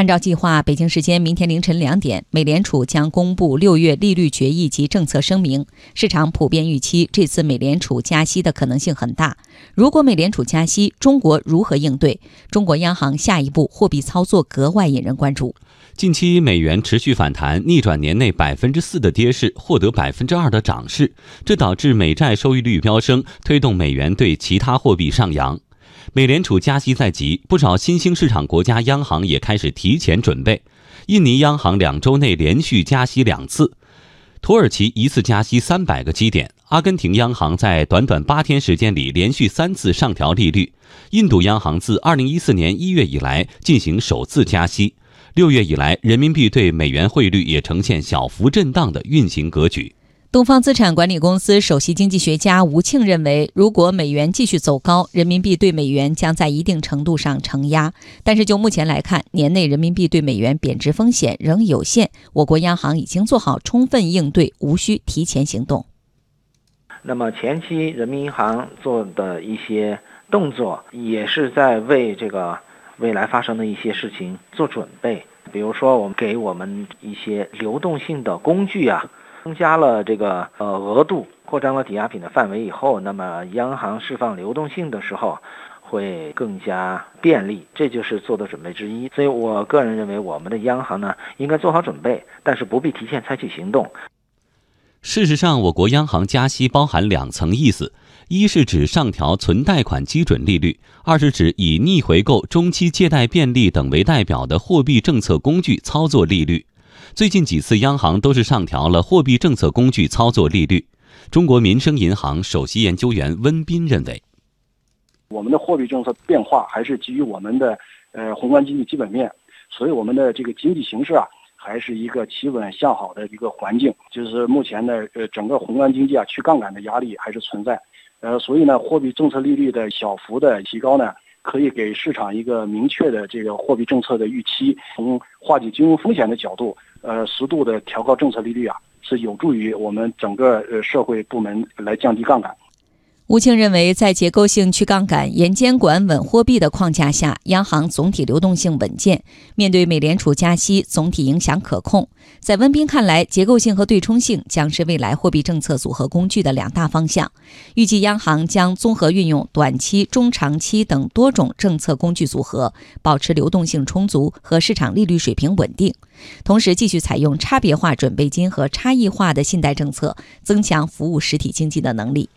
按照计划，北京时间明天凌晨两点，美联储将公布六月利率决议及政策声明。市场普遍预期这次美联储加息的可能性很大。如果美联储加息，中国如何应对？中国央行下一步货币操作格外引人关注。近期美元持续反弹，逆转年内百分之四的跌势，获得百分之二的涨势，这导致美债收益率飙升，推动美元对其他货币上扬。美联储加息在即，不少新兴市场国家央行也开始提前准备。印尼央行两周内连续加息两次，土耳其一次加息三百个基点，阿根廷央行在短短八天时间里连续三次上调利率，印度央行自二零一四年一月以来进行首次加息。六月以来，人民币对美元汇率也呈现小幅震荡的运行格局。东方资产管理公司首席经济学家吴庆认为，如果美元继续走高，人民币对美元将在一定程度上承压。但是就目前来看，年内人民币对美元贬值风险仍有限，我国央行已经做好充分应对，无需提前行动。那么前期人民银行做的一些动作，也是在为这个未来发生的一些事情做准备。比如说，我们给我们一些流动性的工具啊。增加了这个呃额度，扩张了抵押品的范围以后，那么央行释放流动性的时候会更加便利，这就是做的准备之一。所以我个人认为，我们的央行呢应该做好准备，但是不必提前采取行动。事实上，我国央行加息包含两层意思：一是指上调存贷款基准利率；二是指以逆回购、中期借贷便利等为代表的货币政策工具操作利率。最近几次央行都是上调了货币政策工具操作利率。中国民生银行首席研究员温彬认为，我们的货币政策变化还是基于我们的呃宏观经济基本面，所以我们的这个经济形势啊，还是一个企稳向好的一个环境。就是目前的呃整个宏观经济啊去杠杆的压力还是存在，呃，所以呢，货币政策利率的小幅的提高呢。可以给市场一个明确的这个货币政策的预期，从化解金融风险的角度，呃，适度的调高政策利率啊，是有助于我们整个呃社会部门来降低杠杆。吴庆认为，在结构性去杠杆、严监管、稳货币的框架下，央行总体流动性稳健，面对美联储加息，总体影响可控。在温彬看来，结构性和对冲性将是未来货币政策组合工具的两大方向。预计央行将综合运用短期、中长期等多种政策工具组合，保持流动性充足和市场利率水平稳定，同时继续采用差别化准备金和差异化的信贷政策，增强服务实体经济的能力。